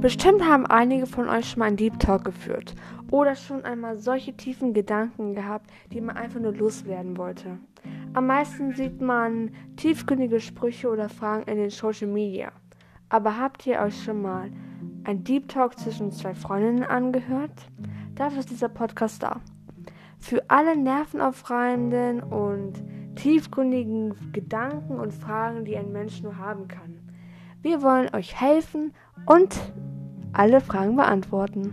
Bestimmt haben einige von euch schon mal einen Deep Talk geführt oder schon einmal solche tiefen Gedanken gehabt, die man einfach nur loswerden wollte. Am meisten sieht man tiefgründige Sprüche oder Fragen in den Social Media. Aber habt ihr euch schon mal ein Deep Talk zwischen zwei Freundinnen angehört? Dafür ist dieser Podcast da. Für alle nervenaufreibenden und tiefgründigen Gedanken und Fragen, die ein Mensch nur haben kann. Wir wollen euch helfen und alle Fragen beantworten.